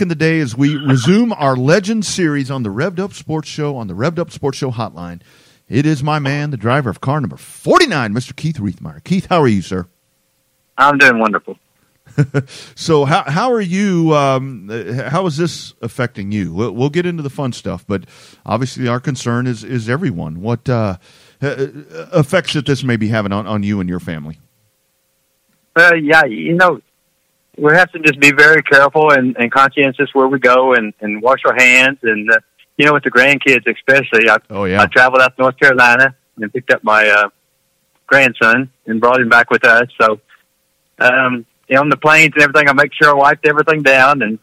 in the day as we resume our legend series on the Revved Up Sports Show on the Revved Up Sports Show hotline. It is my man, the driver of car number 49, Mr. Keith Reithmeyer. Keith, how are you, sir? I'm doing wonderful. so how how are you? Um, how is this affecting you? We'll, we'll, get into the fun stuff, but obviously our concern is is everyone. What uh, effects that this may be having on, on you and your family? Uh, yeah, you know, we have to just be very careful and, and conscientious where we go and, and wash our hands. And, uh, you know, with the grandkids especially, I, oh, yeah. I traveled out to North Carolina and picked up my uh, grandson and brought him back with us. So, um, you know, on the planes and everything, I make sure I wiped everything down and,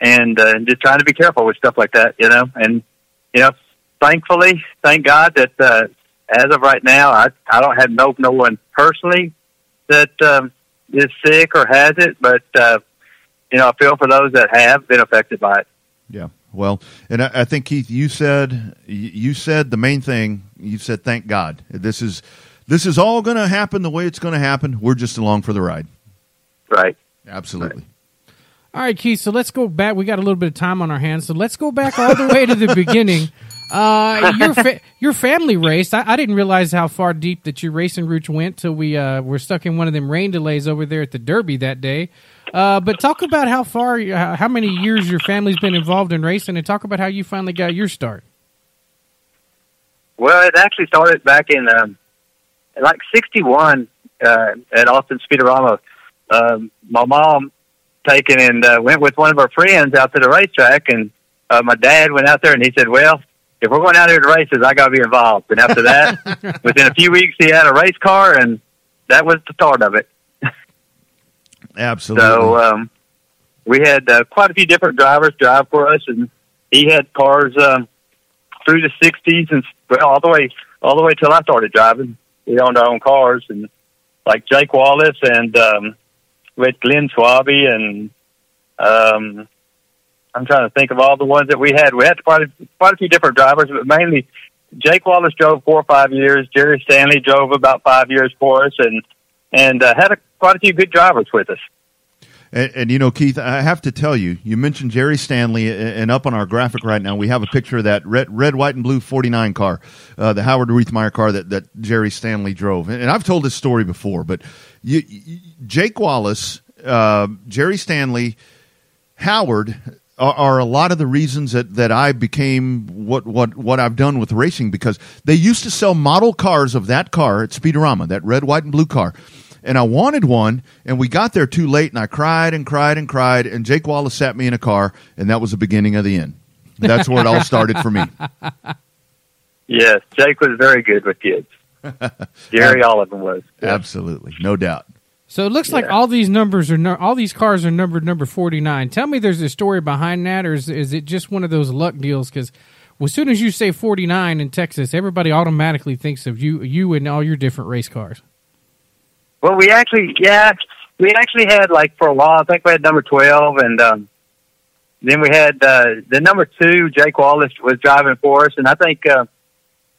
and, uh, just trying to be careful with stuff like that, you know, and, you know, thankfully, thank God that, uh, as of right now, I, I don't have no, no one personally that, um, is sick or has it, but uh, you know, I feel for those that have been affected by it. Yeah. Well, and I, I think Keith, you said you said the main thing. You said, "Thank God, this is this is all going to happen the way it's going to happen. We're just along for the ride." Right. Absolutely. Right. All right, Keith. So let's go back. We got a little bit of time on our hands, so let's go back all the way to the beginning. Uh, your fa- your family raced. I, I, didn't realize how far deep that your racing roots went till we uh, were stuck in one of them rain delays over there at the Derby that day. Uh, but talk about how far, how many years your family's been involved in racing, and talk about how you finally got your start. Well, it actually started back in um, like '61 uh, at Austin Speedorama. Um, my mom taken and uh, went with one of our friends out to the racetrack, and uh, my dad went out there and he said, "Well, if we're going out here to races, I got to be involved. And after that, within a few weeks, he had a race car, and that was the start of it. Absolutely. So um, we had uh, quite a few different drivers drive for us, and he had cars um, through the '60s and well, all the way all the way till I started driving. We owned our own cars, and like Jake Wallace and um, with Glenn Swaby and um, I'm trying to think of all the ones that we had. We had quite a, quite a few different drivers, but mainly Jake Wallace drove four or five years. Jerry Stanley drove about five years for us, and and uh, had a, quite a few good drivers with us. And, and, you know, Keith, I have to tell you, you mentioned Jerry Stanley, and up on our graphic right now, we have a picture of that red, red white, and blue 49 car, uh, the Howard Reithmeyer car that, that Jerry Stanley drove. And, I've told this story before, but you, you, Jake Wallace, uh, Jerry Stanley, Howard, are, are, a lot of the reasons that, that I became what, what, what I've done with racing because they used to sell model cars of that car at Speedorama, that red, white, and blue car. And I wanted one, and we got there too late, and I cried and cried and cried, and Jake Wallace sat me in a car, and that was the beginning of the end. That's where it all started for me. Yes, Jake was very good with kids. Jerry Oliver was. Absolutely, no doubt. So it looks yeah. like all these numbers are no, all these cars are numbered number forty nine. Tell me, there's a story behind that, or is, is it just one of those luck deals? Because as soon as you say forty nine in Texas, everybody automatically thinks of you, you and all your different race cars. Well, we actually, yeah, we actually had like for a while. I think we had number twelve, and um, then we had uh, the number two. Jake Wallace was driving for us, and I think uh,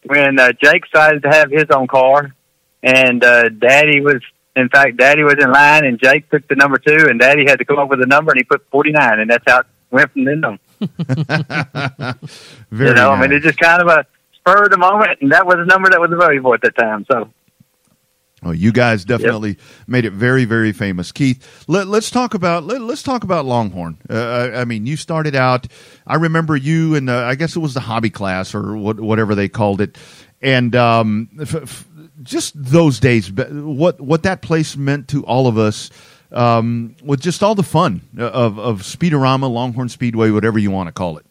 when uh, Jake decided to have his own car, and uh, Daddy was in fact, Daddy was in line, and Jake took the number two, and Daddy had to come up with a number, and he put forty nine, and that's how it went from then on. Very you know, nice. I mean, it's just kind of a spur of the moment, and that was a number that was available at that time. So. Oh, you guys definitely yep. made it very, very famous, Keith. Let, us talk about let, us talk about Longhorn. Uh, I mean, you started out. I remember you in the, I guess it was the hobby class or what, whatever they called it, and um, f- f- just those days, what what that place meant to all of us, um, with just all the fun of of Speedorama, Longhorn Speedway, whatever you want to call it.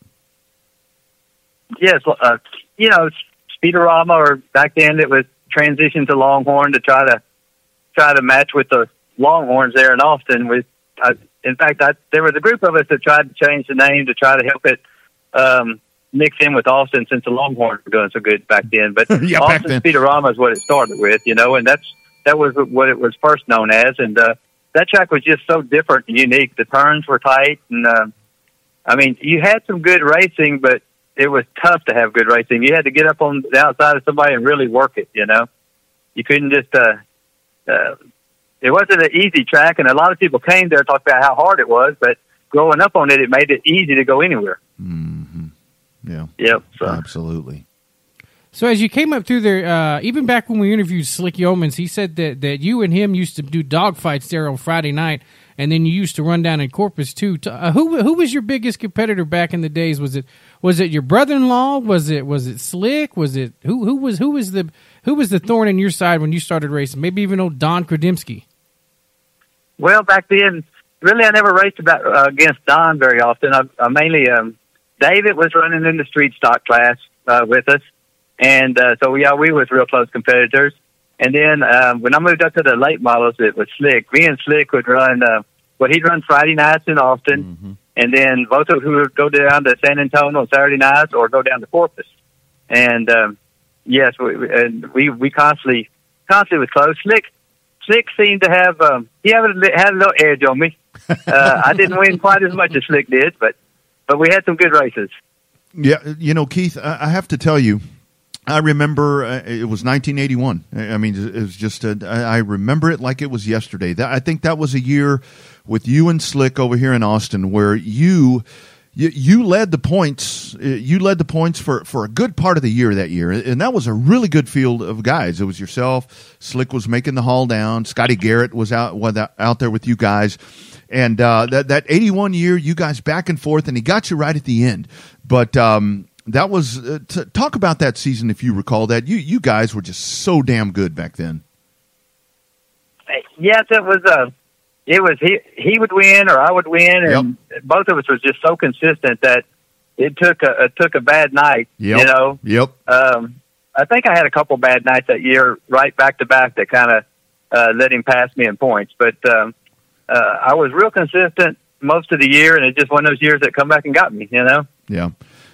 Yes, uh, you know, Speedorama, or back then it was transitioned to Longhorn to try to try to match with the Longhorns there in Austin. With, uh, in fact, I, there was a group of us that tried to change the name to try to help it. Um, mix in with Austin since the Longhorns were doing so good back then. But yeah, Austin Speedorama is what it started with, you know, and that's that was what it was first known as. And uh, that track was just so different and unique. The turns were tight, and uh, I mean, you had some good racing, but it was tough to have good racing. You had to get up on the outside of somebody and really work it. You know, you couldn't just. Uh, uh, it wasn't an easy track, and a lot of people came there talk about how hard it was, but growing up on it, it made it easy to go anywhere. hmm Yeah, Yep. So absolutely. So as you came up through there, uh, even back when we interviewed Slick Yeomans, he said that, that you and him used to do dogfights there on Friday night, and then you used to run down in Corpus too. T- Uh, who who was your biggest competitor back in the days? Was it was it your brother in law? Was it was it Slick? Was it who who was who was the who was the thorn in your side when you started racing? Maybe even old Don Kradimski. Well, back then, really, I never raced about uh, against Don very often. I, I mainly, um, David was running in the street stock class uh, with us, and uh, so yeah, we was real close competitors. And then um, when I moved up to the late models, it was Slick. Me and Slick would run. Uh, well, he'd run Friday nights in Austin, and then both of who would go down to San Antonio on Saturday nights or go down to Corpus. And um, yes, we, we- and we we constantly constantly was close. Slick Slick seemed to have um, he had a, had a little edge on me. Uh, I didn't win quite as much as Slick did, but but we had some good races. Yeah, you know, Keith, I have to tell you, I remember uh, it was 1981. I mean, it was just, a, I remember it like it was yesterday. That I think that was a year with you and Slick over here in Austin where you. You, you led the points. uh, You led the points for, for a good part of the year that year, and that was a really good field of guys. It was yourself. Slick was making the haul down. Scotty Garrett was out was out there with you guys, and uh, that that eighty one year, you guys back and forth, and he got you right at the end. But um, that was uh, t- talk about that season if you recall that. You you guys were just so damn good back then. Yes, it was uh it was he he would win or I would win, and both of us was just so consistent that it took a it took a bad night. Yep. You know, Yep. um, I think I had a couple bad nights that year, right back to back, that kind of uh, let him pass me in points. But um, uh, I was real consistent most of the year, and it's just one of those years that come back and got me. You know. Yeah.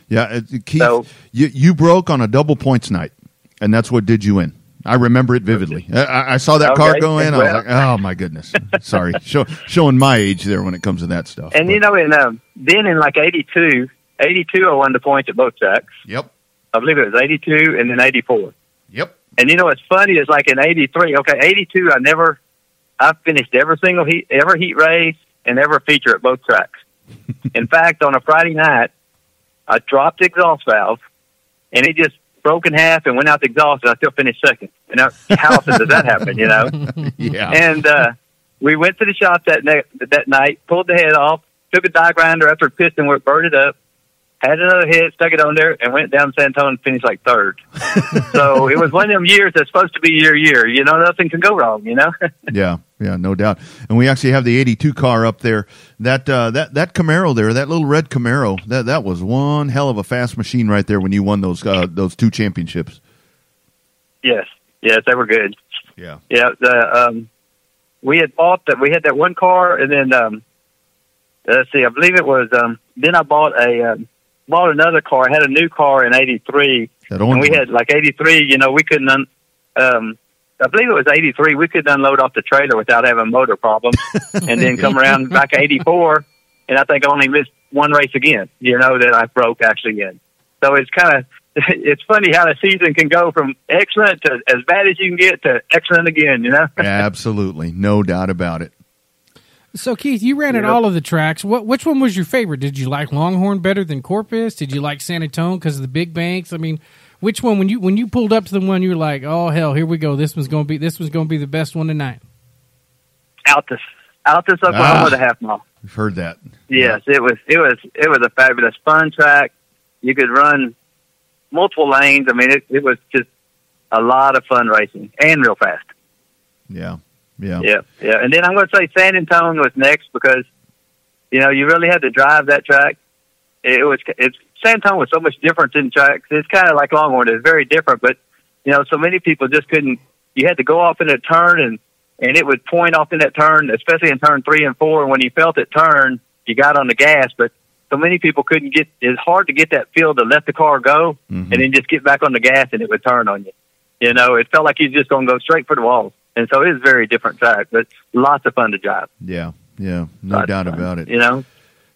Yeah. Keith, So- you you broke on a double points night, and that's what did you in. I remember it vividly. I- I, saw that car Okay. go in. I was like, "Oh my goodness!" Sorry, Show, showing my age there when it comes to that stuff. And But- you know, in um, then in like 82, 82, I won the points at both tracks. Yep. I believe it was 82 and then 84. Yep. And you know what's funny is like in '83. Okay, '82. I never, I finished every single heat, every heat race, and every feature at both tracks. in fact, on a Friday night, I dropped the exhaust valve, and it just broke in half and went out the exhaust, and I still finished second. You know, how often does that happen? You know. Yeah. And uh, we went to the shop that ne- that night, pulled the head off, took a die grinder after a piston where it burned it up, had another head, stuck it on there, and went down to San Antonio and finished like third. so it was one of them years that's supposed to be your year. You know, nothing can go wrong. You know. Yeah, yeah, no doubt. And we actually have the '82 car up there. That uh, that that Camaro there, that little red Camaro, that that was one hell of a fast machine right there when you won those uh, those two championships. yes, yes, they were good. Yeah, Yeah, the um, we had bought that. We had that one car, and then um, let's see, I believe it was. Um, then I bought a um, bought another car. I had a new car in '83. that and we one. had like 83 you know we couldn't un- um i believe it was 83 we couldn't unload off the trailer without having motor problems and then come around back 84 and i think i only missed one race again you know that i broke actually in so it's kind of it's funny how the season can go from excellent to as bad as you can get to excellent again you know Absolutely, no doubt about it. So Keith, you ran at Yep. all of the tracks. What which one was your favorite? Did you like Longhorn better than Corpus? Did you like San Antonio because of the big banks? I mean, which one when you when you pulled up to the one you were like, oh hell, here we go. This one's going to be this was going to be the best one tonight. out this out this oklahoma Ah. the half mile We've heard that. Yes, it was it was it was a fabulous fun track. You could run multiple lanes. I mean, it, it was just a lot of fun racing and real fast. Yeah, yeah, Yeah, yeah. And then I'm going to say San Antonio was next because you know you really had to drive that track. It was it's San Antonio was so much different than tracks. It's kind of like Longhorn. It's very different, but you know, so many people just couldn't. You had to go off in a turn and and it would point off in that turn, especially in turn three and four. And when you felt it turn, you got on the gas, but so many people couldn't get. It's hard to get that feel to let the car go Mhm. and then just get back on the gas and it would turn on you. You know, it felt like you just going to go straight for the walls. And so it is a very different track, but lots of fun to drive. yeah, yeah. No Lots doubt about it. You know,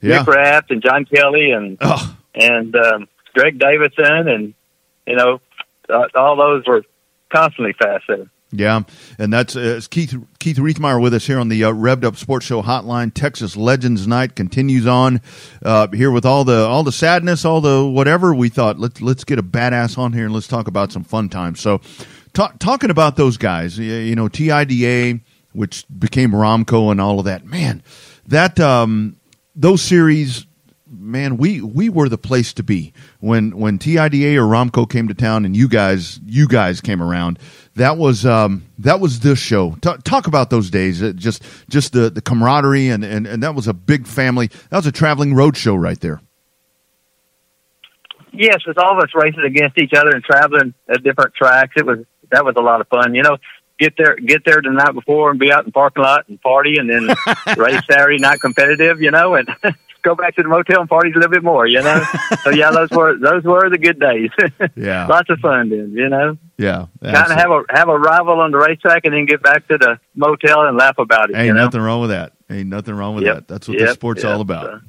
Yeah. Nick Raft and John Kelly and Oh, and um, Greg Davidson and you know uh, all those were constantly fast there. Yeah, and that's uh, Keith Keith Reithmeyer with us here on the uh, Revved Up Sports Show Hotline. Texas Legends Night continues on uh, here with all the all the sadness, all the whatever. We thought let's let's get a badass on here and let's talk about some fun times. So, talk, talking about those guys, you know, TIDA, which became Romco and all of that. Man, that um, those series man, we we were the place to be when when TIDA or Romco came to town, and you guys you guys came around. That was um, that was this show. T- talk about those days. It just just the the camaraderie, and, and and that was a big family. That was a traveling road show right there. Yes, with all of us racing against each other and traveling at different tracks, it was that was a lot of fun. You know, get there get there the night before and be out in the parking lot and party, and then race Saturday night competitive. You know, and go back to the motel and party a little bit more, you know. so yeah, those were those were the good days. yeah, lots of fun then, you know. Yeah, kind of have a have a rival on the racetrack and then get back to the motel and laugh about it. Ain't you know? nothing wrong with that. Ain't nothing wrong with yep. that. That's what yep. the sport's yep. all about.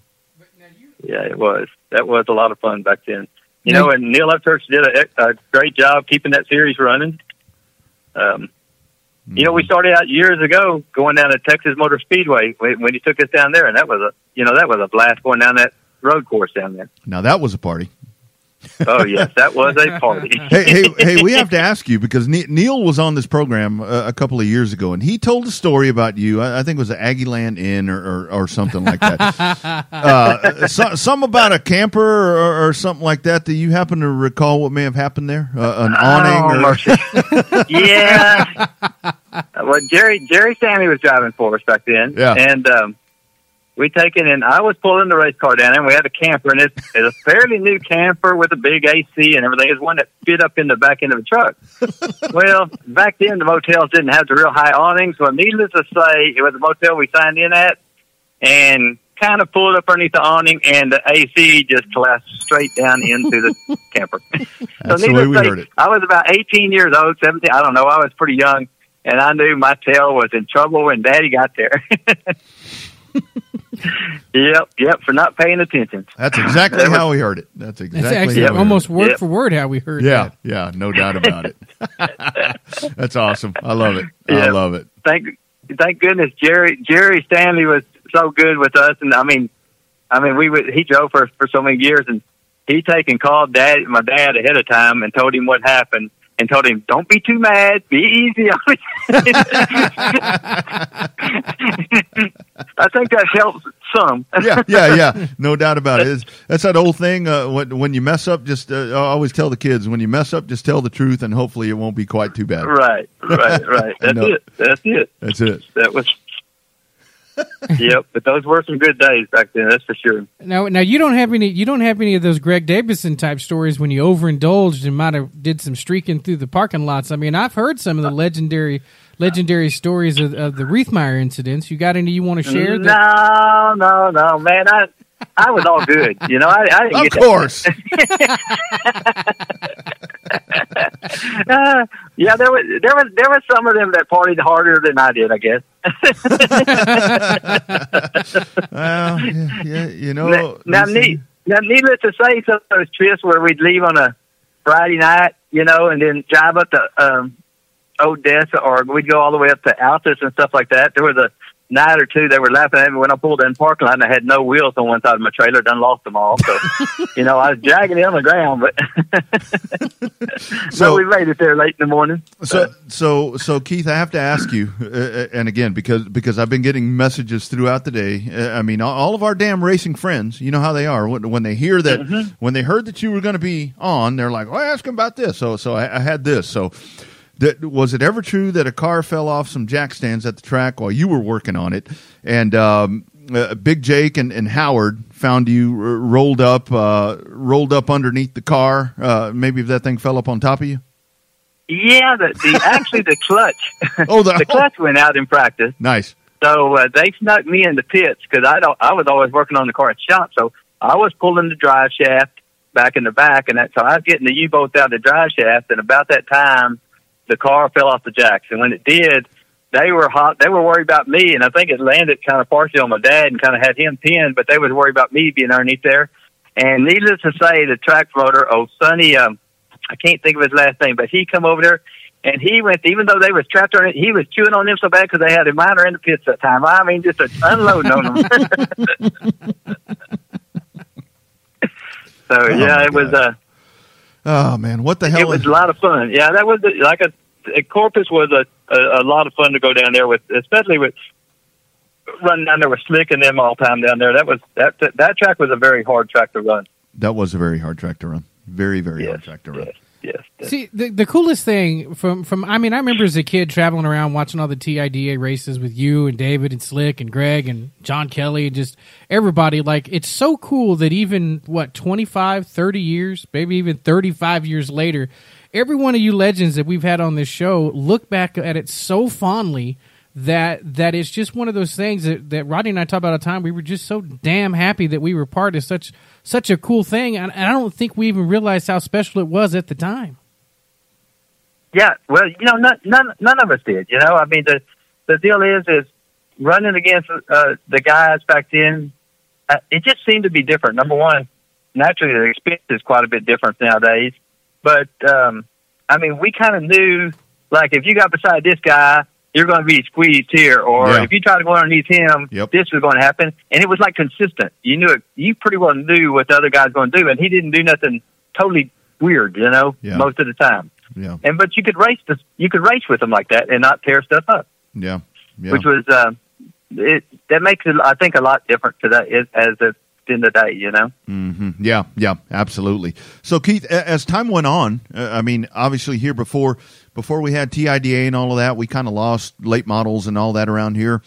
Yeah, it was. That was a lot of fun back then. You know, and Neil Upchurch did a, a great job keeping that series running. Um, you know, we Mm-hmm. started out years ago going down to Texas Motor Speedway when, when he took us down there, and that was a you know that was a blast going down that road course down there. Now that was a party. Oh yes, that was a party. hey, hey, hey! We have to ask you because Neil was on this program uh, a couple of years ago, and he told a story about you. I, I think it was the Aggie Land Inn or, or, or something like that. uh, so, some about a camper or, or, something like that. Do you happen to recall what may have happened there? Uh, an awning? Oh, or... yeah. Well, Jerry Jerry Stanley was driving for us back then, yeah. and um, we taken and I was pulling the race car down and we had a camper and it's, it's a fairly new camper with a big AC and everything. It's one that fit up in the back end of the truck. well, back then the motels didn't have the real high awnings. So needless to say, it was a motel we signed in at and kind of pulled up underneath the awning and the AC just collapsed straight down into the camper. That's so the way we say, heard it. I was about 18 years old, 17. I don't know. I was pretty young and I knew my tail was in trouble when daddy got there. yep, yep, for not paying attention. That's exactly that how we heard it. That's exactly that's actually how almost word yep. for word how we heard it. yeah, that. Yeah, no doubt about it. that's awesome. I love it. Yep. I love it. Thank thank goodness Jerry Jerry Stanley was so good with us and I mean I mean we would he drove for for so many years and he taken called dad my dad ahead of time and told him what happened and told him, "Don't be too mad. Be easy on me." I think that helps some. yeah, yeah, yeah. No doubt about it. It's, that's that old thing. Uh, when, when you mess up, just uh, I always tell the kids when you mess up, just tell the truth, and hopefully it won't be quite too bad. Right, right, right. That's it. That's it. That's it. That was. Yep, but those were some good days back then. That's for sure. Now, now you don't have any. You don't have any of those Greg Davison type stories when you overindulged and might have did some streaking through the parking lots. I mean, I've heard some of the legendary, legendary stories of, of the Reithmeyer incidents. You got any you want to share? No, no, no, man. I I was all good. You know, I, I didn't of get course. uh, yeah, there was there was there was some of them that partied harder than I did. I guess. well, yeah, yeah, you know. Now, now, need, now, needless to say, some of those trips where we'd leave on a Friday night, you know, and then drive up to um, Odessa, or we'd go all the way up to Altus and stuff like that. There was a night or two they were laughing at me when I pulled in the parking lot and I had no wheels on one side of my trailer, done lost them all. So, you know, I was dragging it on the ground, but so but we made it there late in the morning. So, so, so Keith, I have to ask you, uh, and again, because because I've been getting messages throughout the day. Uh, I mean, all of our damn racing friends, you know how they are when, when they hear that mm-hmm. when they heard that you were going to be on, they're like, "Well, ask him about this." So, so I, I had this. So. That, was it ever true that a car fell off some jack stands at the track while you were working on it, and um, uh, Big Jake and, and, Howard found you r- rolled up, uh, rolled up underneath the car? Uh, maybe if that thing fell up on top of you. Yeah, the, the actually the clutch. Oh, the, the clutch went out in practice. Nice. So uh, they snuck me in the pits because I don't. I was always working on the car at shop, so I was pulling the drive shaft back in the back, and that so I was getting the U bolt out of the drive shaft, and about that time the car fell off the jacks. And when it did, they were hot. They were worried about me, and I think it landed kind of partially on my dad and kind of had him pinned. But they was worried about me being underneath there. And needless to say, the track promoter, oh Sonny, um, I can't think of his last name, but he come over there and he went. Even though they was trapped on it, he was chewing on them so bad because they had a minor in the pits that time. I mean, just unloading on them. so Oh, yeah, it was. God. Uh, Oh man, what the hell? it was a lot of fun. Yeah, that was like a, a Corpus was a, a a lot of fun to go down there with, especially with running down there with Slick and them all time down there. That was that that, that track was a very hard track to run. that was a very hard track to run. Very very Yes, hard track to run. yes, yes. See, the the coolest thing from from I mean, I remember as a kid traveling around watching all the TIDA races with you and David and Slick and Greg and John Kelly and just everybody. Like, it's so cool that even what 25, 30 years, maybe even thirty five years later, every one of you legends that we've had on this show look back at it so fondly. That that it's just one of those things that, that Rodney and I talk about all the time. We were just so damn happy that we were part of such such a cool thing, and, and I don't think we even realized how special it was at the time. Yeah, well, you know, none, none, none of us did. You know, I mean, the the deal is, is running against uh, the guys back then. Uh, it just seemed to be different. Number one, naturally, the experience is quite a bit different nowadays. But um, I mean, we kind of knew, like, if you got beside this guy, you're going to be squeezed here, or Yeah. if you try to go underneath him, Yep. this is going to happen. And it was like consistent. You knew it. You pretty well knew what the other guy's going to do, and he didn't do nothing totally weird. You know, Yeah. most of the time Yeah, and but you could race this, you could race with them like that and not tear stuff up, yeah, yeah. which was uh, it. That makes it, I think, a lot different today as it in the day. You know. hmm Yeah, yeah, absolutely. So, Keith, as time went on, uh, I mean, obviously here before before we had TIDA and all of that, we kind of lost late models and all that around here.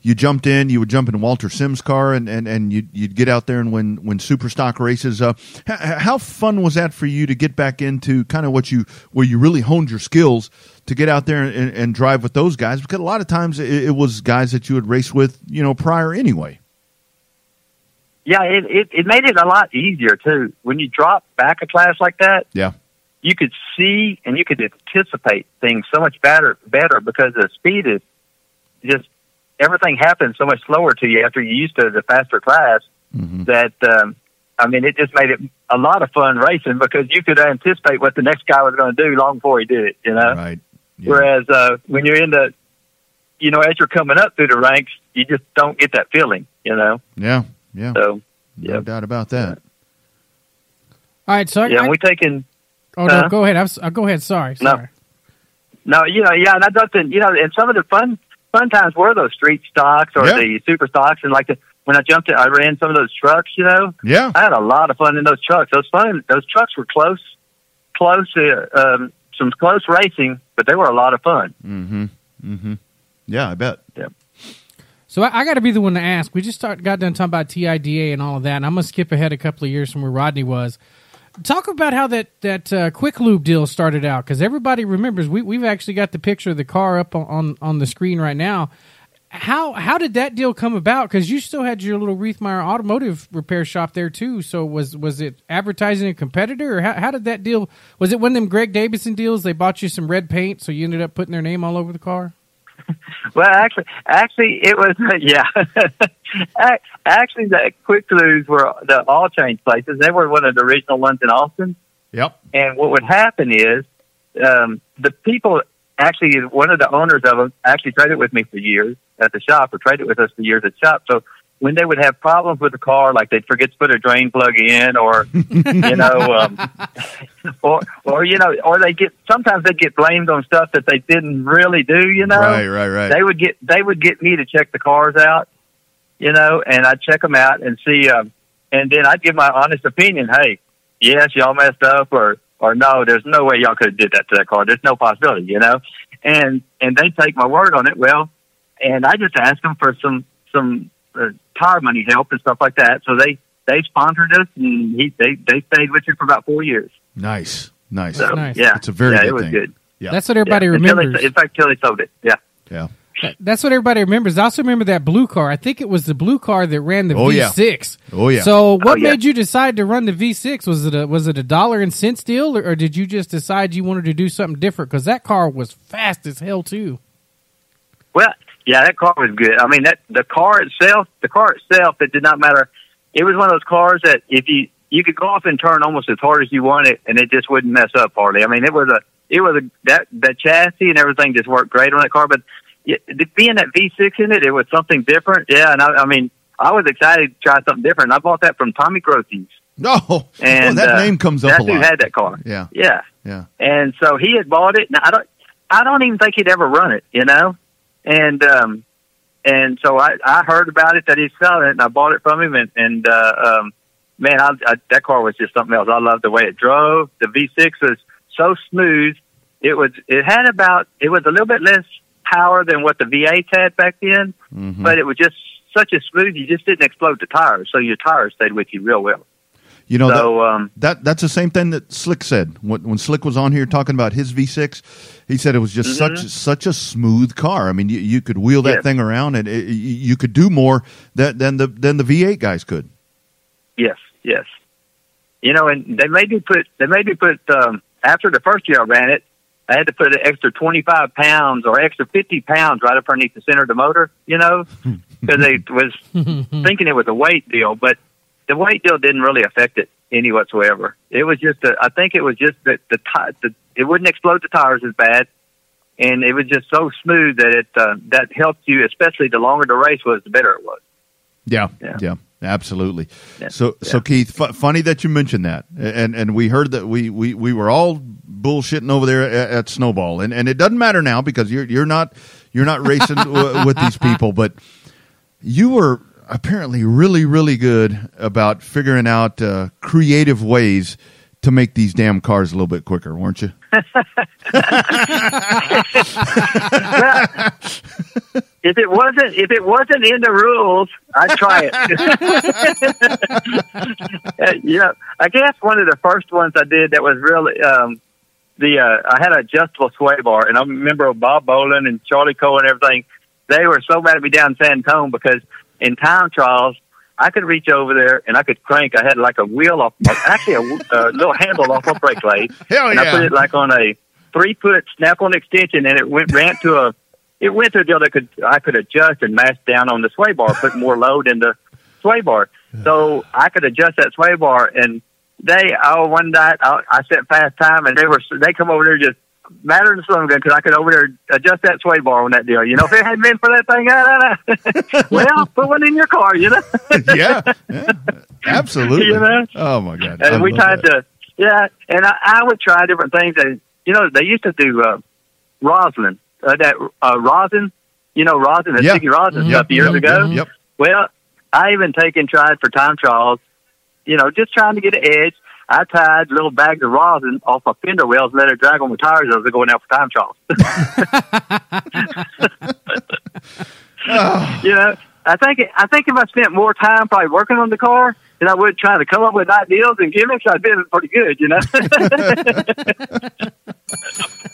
You jumped in, you would jump in Walter Sims' car, and, and, and you'd, you'd get out there and win win super stock races. Uh, h- how fun was that for you to get back into kind of what you where you really honed your skills to get out there and, and drive with those guys? Because a lot of times it, it was guys that you would race with, you know, prior anyway. Yeah, it, it it made it a lot easier too. When you drop back a class like that, Yeah, you could see and you could anticipate things so much better better because the speed is just everything happens so much slower to you after you're used to the faster class hmm that um I mean it just made it a lot of fun racing because you could anticipate what the next guy was going to do long before he did it, you know. right. Yeah. Whereas uh when you're in the you know, as you're coming up through the ranks, you just don't get that feeling, you know. Yeah, yeah, So no yeah. doubt about that. All right, so I- yeah, I- and we taking oh no, uh, go ahead. I'm, uh, go ahead. Sorry, No. sorry. No, you know, yeah, and I thought that, you know, and some of the fun fun times were those street stocks or Yeah. the super stocks, and like the, when I jumped, in, I ran some of those trucks. You know, Yeah, I had a lot of fun in those trucks. Those fun, those trucks were close, close, uh, um, some close racing, but they were a lot of fun. mm-hmm, mm-hmm. Yeah, I bet. Yeah. So I, I got to be the one to ask. We just start, got done talking about TIDA and all of that, and I'm gonna skip ahead a couple of years from where Rodney was. Talk about how that that uh, quick lube deal started out because everybody remembers. We we've actually got the picture of the car up on on, the screen right now. How how did that deal come about? Because you still had your little Reithmeyer automotive repair shop there too. So was was it advertising a competitor, or how, how did that deal? Was it one of them Greg Davison deals? They bought you some red paint, so you ended up putting their name all over the car. Well, actually, actually, it was yeah. Actually, the Quick Lubes were the all change places. They were one of the original ones in Austin. Yep. And what would happen is um, the people actually, one of the owners of them actually traded with me for years at the shop, or traded with us for years at the shop. So when they would have problems with the car, like they'd forget to put a drain plug in, or you know, um, or or you know, or they get sometimes they get blamed on stuff that they didn't really do. You know, Right, right, right. they would get they would get me to check the cars out, you know, and I'd check them out and see, um, and then I'd give my honest opinion. Hey, yes, y'all messed up, or or no, there's no way y'all could have did that to that car. There's no possibility, you know, and and they take my word on it. Well, and I just ask them for some some uh, tire money help and stuff like that. So they they sponsored us, and he they they stayed with you for about four years. Nice, nice. So Nice. yeah, It's a very yeah, good it was thing. good. Yeah. That's what everybody Yeah, until they- remembers. in fact, till they sold it. Yeah. Yeah. That's what everybody remembers. I also remember that blue car. I think it was the blue car that ran the Oh. V6. Oh, yeah. So, oh, what Oh, yeah. made you decide to run the V6? Was it a was it a dollar and cents deal, or, or did you just decide you wanted to do something different? Because that car was fast as hell too. Well, yeah, that car was good. I mean, that the car itself, the car itself, it did not matter. It was one of those cars that if you you could go off and turn almost as hard as you wanted, and it just wouldn't mess up hardly. I mean, it was a it was a, that the chassis and everything just worked great on that car. But the- being that V6 in it, it was something different. Yeah, and I, I mean, I was excited to try something different. I bought that from Tommy Grothies, No, oh, and that uh, name comes up That's a who had that car. yeah, Yeah, yeah. and so he had bought it. Now I don't, I don't even think he'd ever run it, you know. And um, and so I, I heard about it that he's selling it, and I bought it from him. And, and uh, um, man, I, I, that car was just something else. I loved the way it drove. The V6 was so smooth. It was. It had about. It was a little bit less power than what the V8 had back then, Mhm. but it was just such a smooth. You just didn't explode the tires, so your tires stayed with you real well. You know, that, um, that that's the same thing that Slick said when, when Slick was on here talking about his V6. He said it was just Mhm. such such a smooth car. I mean, you, you could wheel that Yes. thing around, and it, you could do more that than the than the V8 guys could. Yes, yes. You know, and they made me put they made me put um, after the first year I ran it, I had to put an extra twenty five pounds or extra fifty pounds right up underneath the center of the motor. You know, because they was thinking it was a weight deal, but the weight deal didn't really affect it any whatsoever. It was just a, I think it was just that the, the it wouldn't explode the tires as bad, and it was just so smooth that it uh, that helped you, especially the longer the race was, the better it was. Yeah, yeah, Yeah. absolutely. Yeah, So, so. Keith, fu- funny that you mentioned that, and and we heard that we we, we were all bullshitting over there at, at Snowball, and and it doesn't matter now because you're you're not you're not racing w- with these people, but you were apparently really really good about figuring out uh, creative ways to make these damn cars a little bit quicker, weren't you? if it wasn't if it wasn't in the rules, I'd try it. Uh, you know, I guess one of the first ones I did that was really um, the uh, I had an adjustable sway bar, and I remember Bob Bolin and Charlie Cole and everything. They were so mad at me down in San Antonio because in time trials. I could reach over there and I could crank. I had like a wheel off, actually a, a little handle off a brake blade, Hell and I put it like on a three foot snap on extension, and it went ran to a it went to a deal that could I could adjust and mash down on the sway bar, put more load in the sway bar, so I could adjust that sway bar. And they oh one night I, I set fast time, and they were they come over there just matter in the sun gun because I could over there adjust that sway bar on that deal. You know, if it hadn't been for that thing, I, I, well, put one in your car. You know. yeah, yeah, absolutely. You know? Oh my god! I and we tried that. to yeah and I, I would try different things and you know they used to do uh roslyn uh, that uh rosin you know rosin that Yeah. sticky rosin Mhm. stuff years Yep. ago Yep. well i even taken tried for time trials you know just trying to get an edge I tied little bags of rosin off my fender wells and let it drag on my tires as I was going out for time trials. you know, I think I think if I spent more time probably working on the car than I would trying to come up with ideas and gimmicks, I'd be pretty good. You know,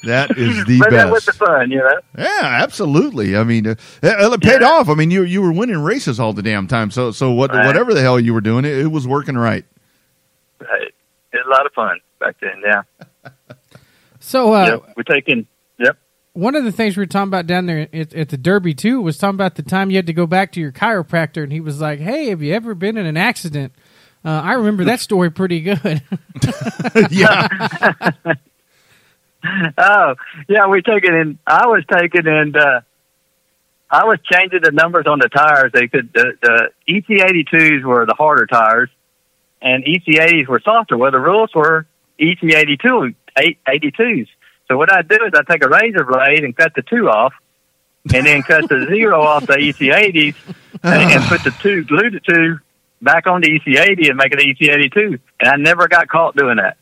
That is the but that was best. the fun. You know, Yeah, absolutely. I mean, uh, it paid Yeah. off. I mean, you you were winning races all the damn time. So so what Right. whatever the hell you were doing, it, it was working right. was a lot of fun back then. Yeah, So uh, yep. we're taking. Yep. one of the things we were talking about down there at, at the Derby too was talking about the time you had to go back to your chiropractor, and he was like, "Hey, have you ever been in an accident?" Uh, I remember that story pretty good. yeah, Oh, yeah, we taking in. I was taking and uh, I was changing the numbers on the tires. They could the, the EC eighty twos were the harder tires, and EC eighties were softer. Well, the rules were EC eighty two eighty twos. So what I do is I take a razor blade and cut the two off, and then cut the zero off the EC eighties, and, and put the two glue the two back on the EC eighty and make it an EC eighty two. And I never got caught doing that.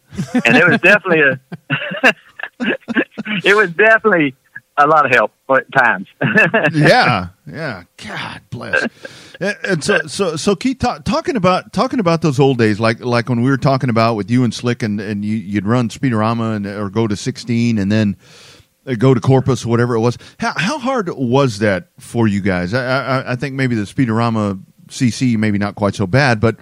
And it was definitely a it was definitely a lot of help at times. yeah, yeah. God bless. And, so so so keep ta- talking about talking about those old days, like like when we were talking about with you and Slick, and and you, you'd run Speedorama and or go to sixteen, and then. uh, Go to Corpus, whatever it was. How how hard was that for you guys? I I, I think maybe the Speedorama CC maybe not quite so bad, but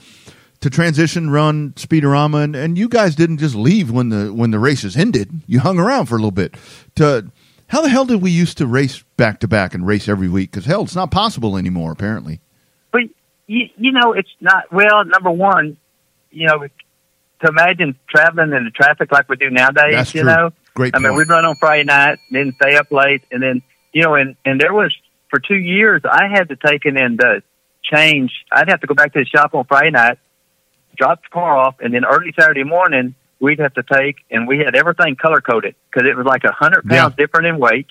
to transition run Speedorama and, and you guys didn't just leave when the when the races ended. You hung around for a little bit. To how the hell did we used to race back to back and race every week? Because hell, it's not possible anymore. Apparently, but you, you know, it's not well. Number one, you know, to imagine traveling in the traffic like we do nowadays, That's you true. know, Great I mean, we'd run on Friday night, then stay up late, and then you know, and and there was for two years I had to take it and uh, change. I'd have to go back to the shop on Friday night, drop the car off, and then early Saturday morning we'd have to take, and we had everything color coded because it was like a hundred Yeah. pounds different in weight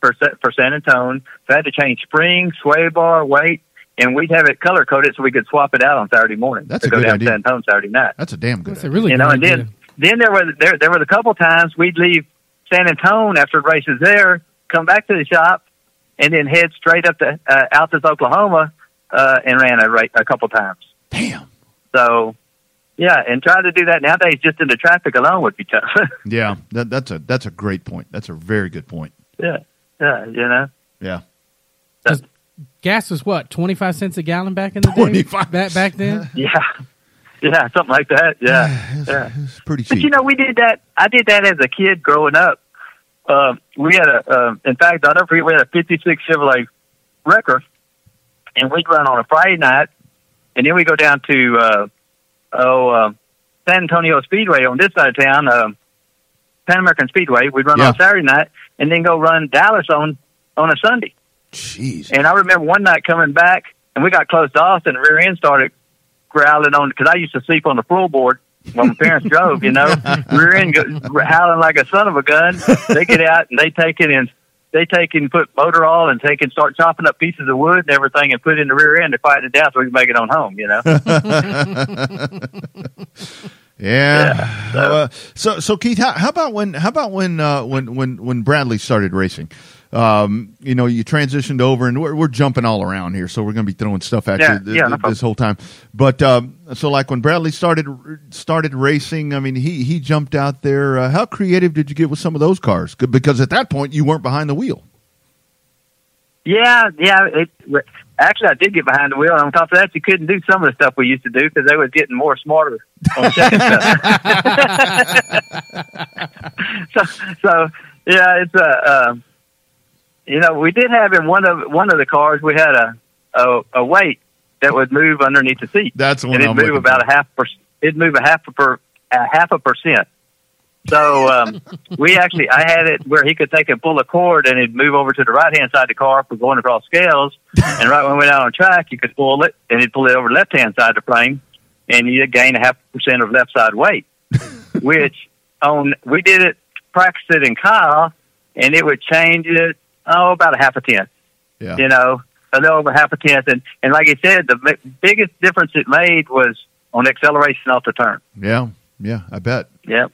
for Sa- for San Antone. So I had to change spring, sway bar, weight. And we'd have it color coded so we could swap it out on Saturday morning That's to a go good down idea. to San Antone Saturday night That's a damn good. That's a idea. really you good know, and idea. then then there were there there were a couple times we'd leave San Antone after races there, come back to the shop, and then head straight up to uh, Altus, Oklahoma, uh, and ran a ra- a couple times. Damn. So, yeah, and trying to do that nowadays just in the traffic alone would be tough. Yeah, that, that's a that's a great point. That's a very good point. yeah, yeah, you know. Yeah. Gas was what twenty five cents a gallon back in the day. 25. Back back then. Yeah, yeah, something like that. Yeah, It's, yeah. it's pretty But you know, we did that. I did that as a kid growing up. Uh, we had a, uh, in fact, I'll never forget, we had a 56 Chevrolet Wrecker, and we'd run on a Friday night, and then we go down to, uh, oh, uh, San Antonio Speedway on this side of town, uh, Pan American Speedway. We'd run Yeah. on Saturday night, and then go run Dallas on, on a Sunday. Jeez. And I remember one night coming back, and we got close to Austin, and the rear end started growling on because I used to sleep on the floorboard when my parents drove. You know, rear end go, howling like a son of a gun. They get out and they take it and they take and put motor oil and take and start chopping up pieces of wood and everything and put it in the rear end to fight it down so we can make it on home. You know, Yeah. so- Uh, so so Keith, how, how about when how about when uh, when when when Bradley started racing? Um, you know, you transitioned over, and we're, we're jumping all around here, so we're going to be throwing stuff at Yeah, you th- yeah, th- this whole time. But um, so, like when Bradley started started racing, I mean, he he jumped out there. Uh, how creative did you get with some of those cars? Because at that point, you weren't behind the wheel. yeah, yeah. It, actually, I did get behind the wheel. And on top of that, you couldn't do some of the stuff we used to do because they was getting more smarter on checking stuff. so, so yeah, it's a. Um, you know, we did have in one of one of the cars we had a a, a weight that would move underneath the seat, That's what and it'd I'm move about for. a half per. It'd move a half a per a half a percent. So um, we actually, I had it where he could take and pull a cord, and it'd move over to the right hand side of the car for going across scales. And right when we went out on track, you could pull it, and he'd pull it over the left hand side of the plane and you gain a half percent of left side weight. which on we did it, practiced it in Kyle, and it would change it oh about a half a tenth. Yeah. You know, a little over half a tenth, and and like I said, the bi- biggest difference it made was on acceleration off the turn. Yeah. Yeah. I bet. Yep.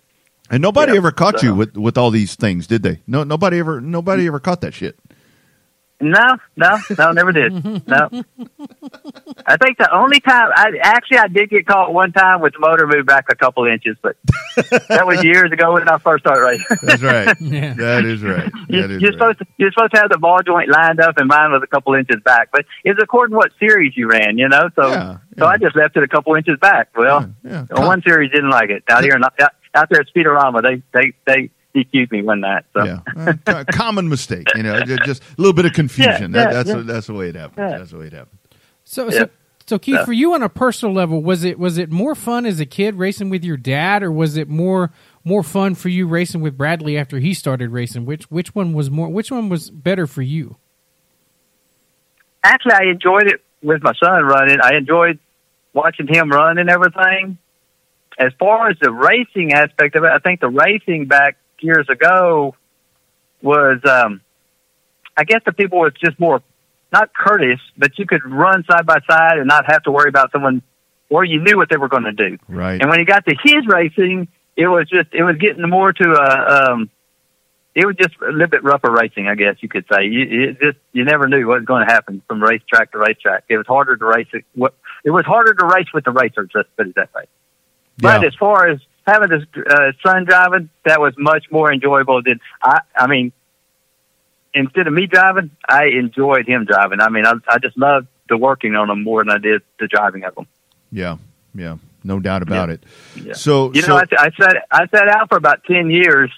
And nobody Yeah, ever caught you with with all these things, did they? No, nobody ever nobody ever caught that shit. No, no, no, never did. No. I think the only time I actually I did get caught one time with the motor moved back a couple inches, but that was years ago when I first started racing. That's right. Yeah. That is right. You- That is you're right. supposed to you're supposed to have the ball joint lined up, and mine was a couple inches back. But it's according to what series you ran, you know. So Yeah, so. I just left it a couple inches back. Well, Yeah, yeah. one series didn't like it out here in, out, out there at Speedorama. They they they DQ'd me one night. So Yeah, Uh, common mistake. You know, just a little bit of confusion. Yeah, that, yeah, that's yeah. that's the way it happens. Yeah. That's the way it happens. So, Yeah. so, so Keith, for you on a personal level, was it was it more fun as a kid racing with your dad, or was it more more fun for you racing with Bradley after he started racing? Which which one was more? Which one was better for you? actually, I enjoyed it with my son running. I enjoyed watching him run and everything. As far as the racing aspect of it, I think the racing back years ago was, um, I guess the people was just more not courteous, but you could run side by side and not have to worry about someone, or you knew what they were going to do. Right. And when he got to his racing, it was just it was getting more to a um, it was just a little bit rougher racing, I guess you could say. You it just you never knew what was going to happen from racetrack to racetrack. It was harder to race it. What it was harder to race with the racers. Let's put it that way. But as far as having this uh, son driving, that was much more enjoyable than I. I mean, instead of me driving, I enjoyed him driving. I mean, I, I just loved the working on them more than I did the driving of them. Yeah, yeah, no doubt about it. Yeah. So, You so know, I, I sat I sat out for about ten years,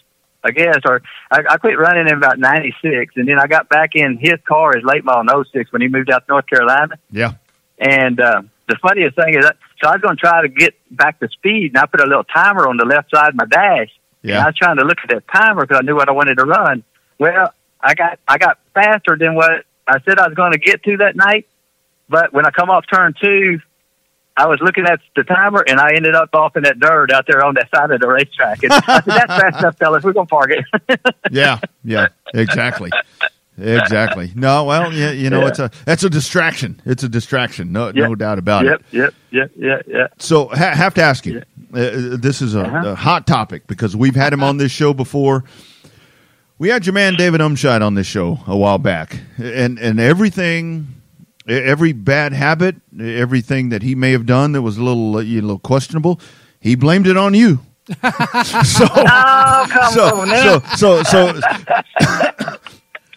I guess, or I, I quit running in about '96, and then I got back in his car, his late model in '06, when he moved out to North Carolina. yeah, And uh, the funniest thing is, that, so I was going to try to get back to speed, and I put a little timer on the left side of my dash, Yeah. And I was trying to look at that timer because I knew what I wanted to run. Well, I got I got faster than what I said I was going to get to that night. But when I come off turn two, I was looking at the timer and I ended up off in that dirt out there on that side of the racetrack. And I said, "That's fast enough, fellas. We're going to park it." Yeah, yeah, exactly. Exactly. No, well, yeah, you know, Yeah. it's a that's a distraction. It's a distraction. No, no doubt about yep, it. yep, yep, yep, yep. Yep. So, ha- have to ask you. Uh, this is a, Uh-huh. a hot topic because we've had him on this show before. We had your man David Umscheid on this show a while back, and and everything, every bad habit, everything that he may have done that was a little uh, you know questionable, he blamed it on you. so, Oh, come so, on now. so, so, so,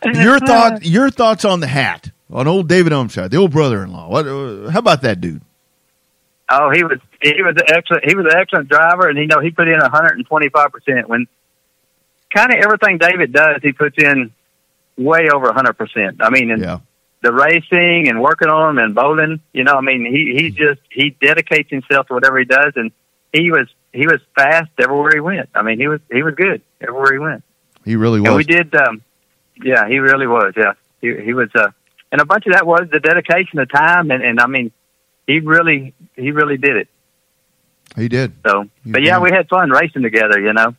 your thought, your thoughts on the hat on old David Umscheid, the old brother-in-law. What? Uh, how about that dude? Oh, he was he was an excellent he was an excellent driver, and you know he put in 125 percent. When kind of everything David does, he puts in way over 100 percent. I mean, Yeah, the racing and working on them and bowling, you know, I mean, he he just he dedicates himself to whatever he does, and he was he was fast everywhere he went. I mean, he was he was good everywhere he went. he really was. And we did, um, yeah, he really was. Yeah, he, he was, uh, and a bunch of that was the dedication of time, and, and I mean, he really, he really did it. He did. So, but yeah, did. we had fun racing together. You know,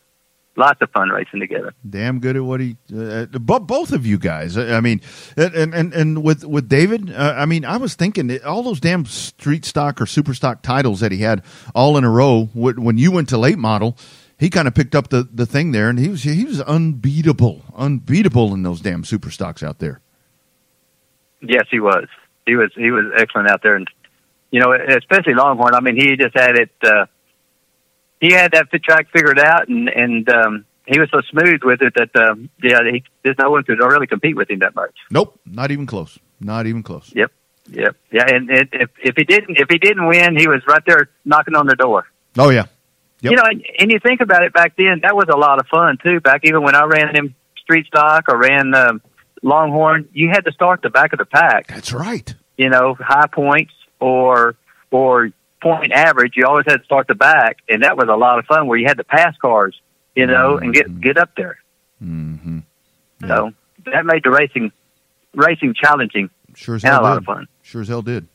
lots of fun racing together. damn good at what he. Uh, but both of you guys, I I mean, and and and with with David, uh, I mean, I was thinking all those damn street stock or super stock titles that he had all in a row. When you went to late model, he kind of picked up the the thing there, and he was he was unbeatable, unbeatable in those damn super stocks out there. Yes, he was. He was. He was excellent out there, and you know, especially Longhorn. I mean, he just had it. Uh, he had that fit track figured out, and and um, he was so smooth with it that um, yeah, he, there's no one could really compete with him that much. Nope, not even close. Not even close. Yep, yep, yeah. And it, if if he didn't if he didn't win, he was right there knocking on the door. Oh yeah, Yep. You know, and, and you think about it back then, that was a lot of fun too. Back even when I ran them street stock or ran um, Longhorn, you had to start the back of the pack. that's right. You know, high points or or point average. You always had to start the back, and that was a lot of fun. Where you had to pass cars, you know, and get get up there. Mm-hmm. So that made the racing racing challenging Sure as and hell a lot of fun. Sure as hell did.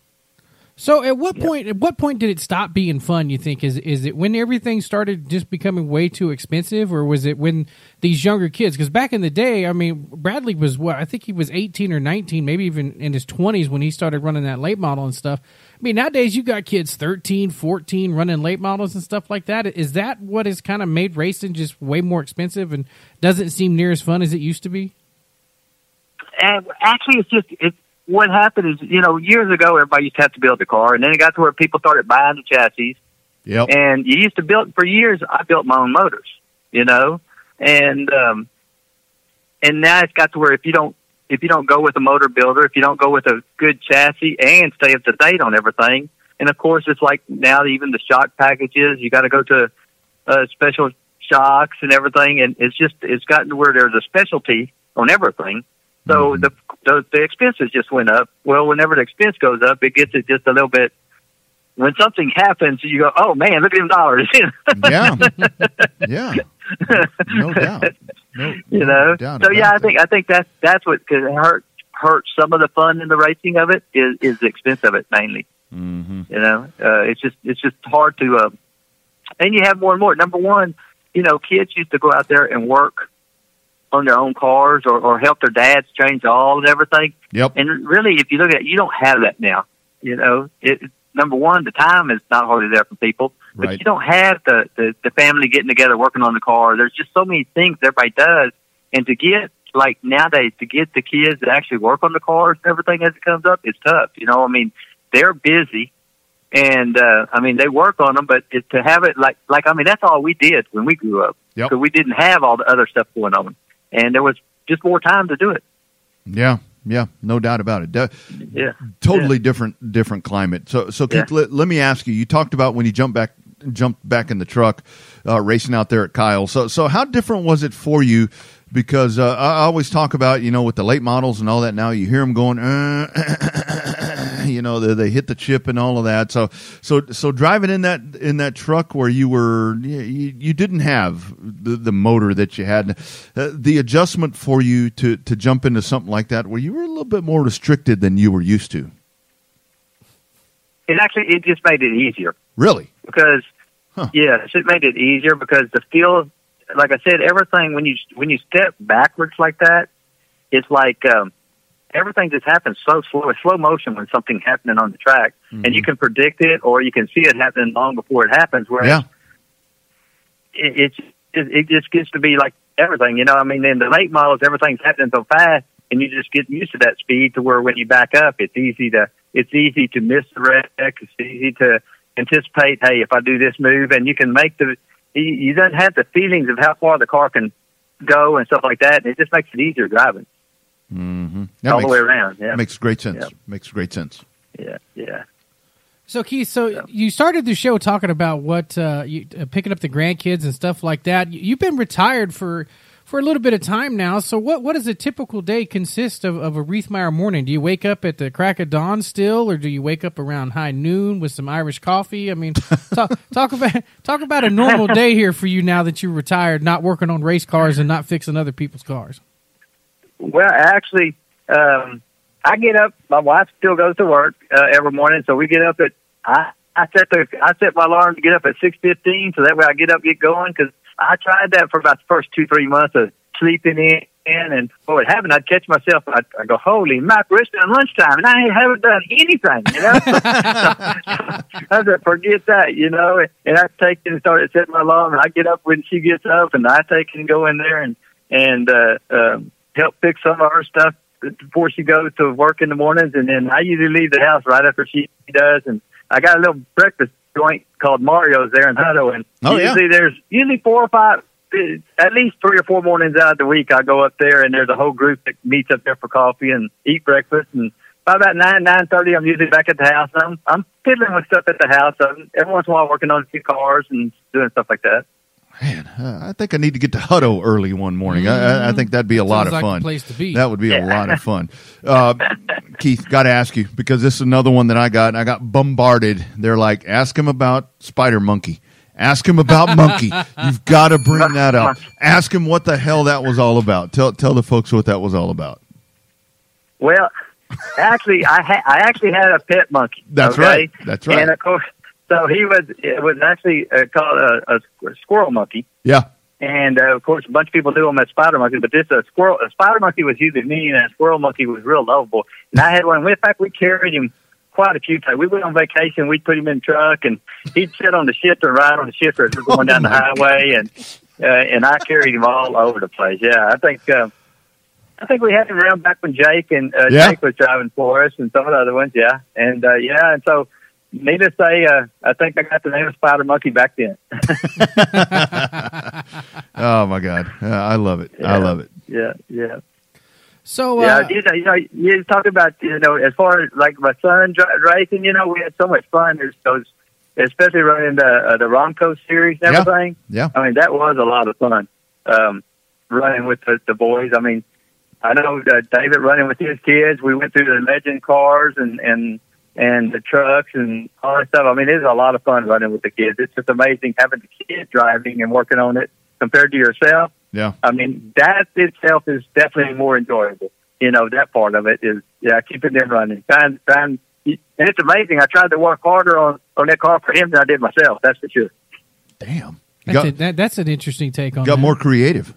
So at what point at what point did it stop being fun, you think? Is is it when everything started just becoming way too expensive or was it when these younger kids cuz back in the day, I mean, Bradley was what? I think he was 18 or 19, maybe even in his 20s when he started running that late model and stuff. I mean, nowadays you got kids 13, 14 running late models and stuff like that. Is that what has kind of made racing just way more expensive and doesn't seem near as fun as it used to be? And actually, it's just it. What happened is, you know, years ago, everybody used to have to build a car, and then it got to where people started buying the chassis. Yep. And you used to build for years. I built my own motors, you know, and um, and now it's got to where if you don't if you don't go with a motor builder, if you don't go with a good chassis and stay up to date on everything, and of course it's like now even the shock packages, you got to go to uh, special shocks and everything, and it's just it's gotten to where there's a specialty on everything. So Mhm. the, the the expenses just went up. Well, whenever the expense goes up, it gets it just a little bit. When something happens, you go, "Oh man, look at them dollars!" yeah. Yeah. No doubt. No, you no know. doubt So yeah, I think I think that's that's what could hurt hurt some of the fun in the racing of it is is the expense of it mainly. that. Mhm. You know, uh, it's just it's just hard to. Uh, and you have more and more. Number one, you know, kids used to go out there and work on their own cars or, or help their dads change all and everything. Yep. And really, if you look at it, you don't have that now. You know, it, number one, the time is not hardly there for people, but Right. you don't have the, the the family getting together working on the car. There's just so many things everybody does, and to get like nowadays to get the kids to actually work on the cars and everything as it comes up, it's tough. You know, I mean, they're busy. And uh, I mean, they work on them, but it, to have it like, like I mean, that's all we did when we grew up. Yep. Because we didn't have all the other stuff going on, and there was just more time to do it. Yeah. Yeah. No doubt about it. De- Yeah. totally different different climate. So so Keith, Yeah. let, let me ask you. You talked about when you jumped back jumped back in the truck, uh, racing out there at Kyle. So so how different was it for you? Because uh, I always talk about you know with the late models and all that. Now you hear them going, uh, you know they, they hit the chip and all of that. So so so driving in that in that truck where you were you, you didn't have the, the motor that you had, uh, the adjustment for you to to jump into something like that where you were a little bit more restricted than you were used to. It actually it just made it easier Really? because Huh. yes, it made it easier because the feel, like I said, everything when you when you step backwards like that, it's like um, everything just happens so slow, it's slow motion when something's happening on the track, and mm-hmm. you can predict it or you can see it happening long before it happens. Whereas Yeah. it, it, it just gets to be like everything, you know. I mean, in the late models, everything's happening so fast, and you just get used to that speed to where when you back up, it's easy to it's easy to miss the wreck. It's easy to anticipate. Hey, if I do this move, and you can make the you don't have the feelings of how far the car can go and stuff like that. And it just makes it easier driving Mm-hmm. That all makes, the way around. Yeah, makes great sense. Yeah. Makes great sense. yeah, yeah. So Keith, so you started the show talking about what uh, you, uh, picking up the grandkids and stuff like that. You- You've been retired for for a little bit of time now. So what what does a typical day consist of of a Reithmeyer morning? Do you wake up at the crack of dawn still, or do you wake up around high noon with some Irish coffee? I mean, talk, talk about talk about a normal day here for you now that you're retired, not working on race cars and not fixing other people's cars. Well, actually, um, I get up. My wife still goes to work uh, every morning, so we get up at. I I set the I set my alarm to get up at six fifteen, so that way I get up, get going. Because I tried that for about the first two three months of sleeping in, and what would happen? I'd catch myself. I'd, I go, "Holy mackerel! It's done lunchtime, and I haven't done anything." You know, I said, "Forget that," you know. And I take and start setting my alarm, and I get up when she gets up, and I take and go in there and and uh, um, help fix some of her stuff before she goes to work in the mornings, and then I usually leave the house right after she does. And I got a little breakfast joint called Mario's there in Hutto, and Oh, yeah. usually there's usually four or five, at least three or four mornings out of the week. I go up there, and there's a whole group that meets up there for coffee and eat breakfast. And by about nine nine thirty, I'm usually back at the house. I'm I'm fiddling with stuff at the house. I'm, every once in a while, working on a few cars and doing stuff like that. Man, uh, I think I need to get to Hutto early one morning. I, I- I think that'd be a lot of like the fun. place to be. That would be a lot of fun. Uh, Keith, got to ask you because this is another one that I got. I got bombarded. They're like, ask him about Spider Monkey. Ask him about Monkey. You've got to bring that up. Ask him what the hell that was all about. Tell tell the folks what that was all about. Well, actually, I ha- I actually had a pet monkey. That's okay? right. That's right. And of course, so he was it was actually uh, called a, a squirrel monkey. Yeah. And uh, of course, a bunch of people knew him as Spider Monkey, but this a squirrel, a Spider Monkey was usually mean, and a squirrel monkey was real lovable. And I had one. In fact, we carried him quite a few times. We went on vacation. We'd put him in the truck, and he'd sit on the shifter and ride on the shifter as we're going down the highway, and uh, and I carried him all over the place. Yeah, I think. Uh, I think we had him around back when Jake and uh, Yeah. Jake was driving for us, and some of the other ones. Yeah, and uh, yeah, and so needless to say, uh, I think I got the name of Spider Monkey back then. Oh my God, Uh, I love it. I love it. Yeah, yeah. So Yeah, uh, you know, you know, you talk about you know, as far as like my son dri- racing, you know, we had so much fun. There's those, especially running the uh, the Ronco series and Yeah. everything. Yeah. I mean, that was a lot of fun. Um, running with the, the boys. I mean, I know uh, David running with his kids. We went through the legend cars and and and the trucks and all that stuff. I mean, it's a lot of fun running with the kids. It's just amazing having the kid driving and working on it compared to yourself. Yeah. I mean, that itself is definitely more enjoyable. You know, that part of it is, yeah, keeping them running. Trying, trying, and it's amazing. I tried to work harder on, on that car for him than I did myself. That's for sure. Damn. That's, got, a, that, that's an interesting take on got that. more creative.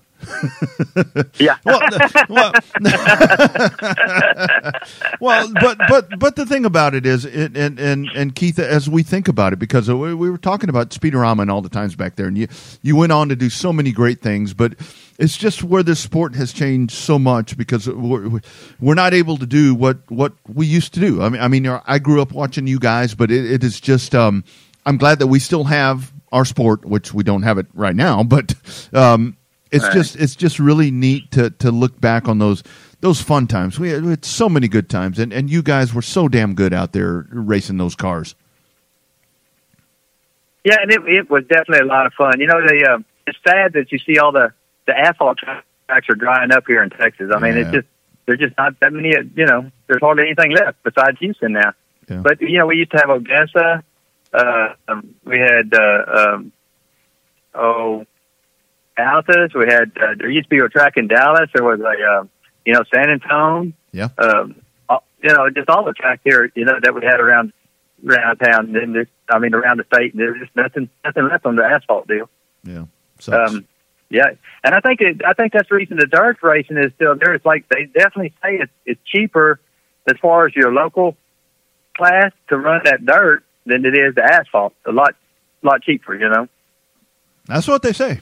Yeah. well, well, well, but but but the thing about it is, it, and and and Keith, as we think about it, because we, we were talking about Speedorama and all the times back there, and you you went on to do so many great things, but it's just where this sport has changed so much because we're we're not able to do what what we used to do. I mean, I mean, I grew up watching you guys, but it, it is just. Um, I'm glad that we still have our sport, which we don't have it right now, but. Um, it's Right. just it's just really neat to to look back on those those fun times. We had, we had so many good times, and and you guys were so damn good out there racing those cars. Yeah, and it, it was definitely a lot of fun. You know, the uh, it's sad that you see all the the asphalt tracks are drying up here in Texas. I mean, it's Yeah. just there's just not that many. You know, there's hardly anything left besides Houston now. Yeah. But you know, we used to have Odessa. Uh, um, we had uh, um, oh, Altus. We had uh, there used to be a track in Dallas. There was a uh, you know San Antonio. Yeah. Um, uh, you know, just all the track here. You know that we had around around town. And then I mean, around the state. And there's just nothing nothing left on the asphalt deal. Yeah. Sucks. Um, yeah, and I think it, I think that's the reason the dirt racing is still there. It's like they definitely say it's it's cheaper as far as your local class to run that dirt than it is the asphalt. A lot lot cheaper, you know. That's what they say.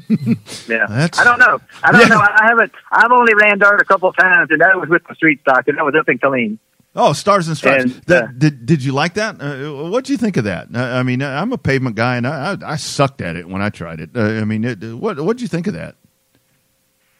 Yeah, That's- I don't know. I don't Yeah. know. I haven't. I've only ran dirt a couple of times, and that was with the street stock, and that was up in Killeen. Oh, stars and stripes. And, that, uh, did did you like that? Uh, what do you think of that? I, I mean, I'm a pavement guy, and I, I, I sucked at it when I tried it. Uh, I mean, it, what what did you think of that?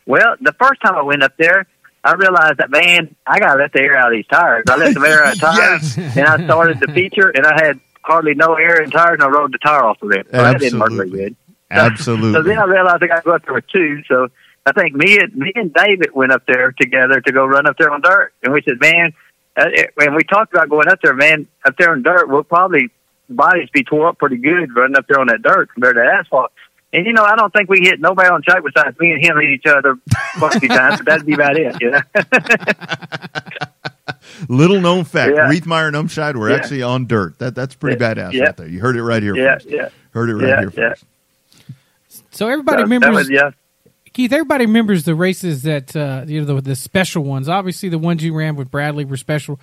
Well, the first time I went up there, I realized that man, I got to let the air out of these tires. I let the air out of tires, Yes. and I started the feature, and I had hardly no air in tires, and I rode the tire off of it. So that didn't work very Absolutely. good. Absolutely. So then I realized I got to go up there with two. So I think me and me and David went up there together to go run up there on dirt, and we said, man, uh, when we talked about going up there, man, up there on dirt, we'll probably bodies be tore up pretty good running up there on that dirt compared to asphalt. And you know, I don't think we hit nobody on track besides me and him hit each other few times, but that'd be about it, you know. Little known fact: Yeah. Reithmeyer and Umscheid were Yeah. actually on dirt. That that's pretty Yeah. badass Yeah. right there. You heard it right here yeah, first. yeah. Heard it right here yeah. first. So everybody That- that remembers was- yeah. Keith. Everybody remembers the races that uh, you know the, the special ones. Obviously, the ones you ran with Bradley were special.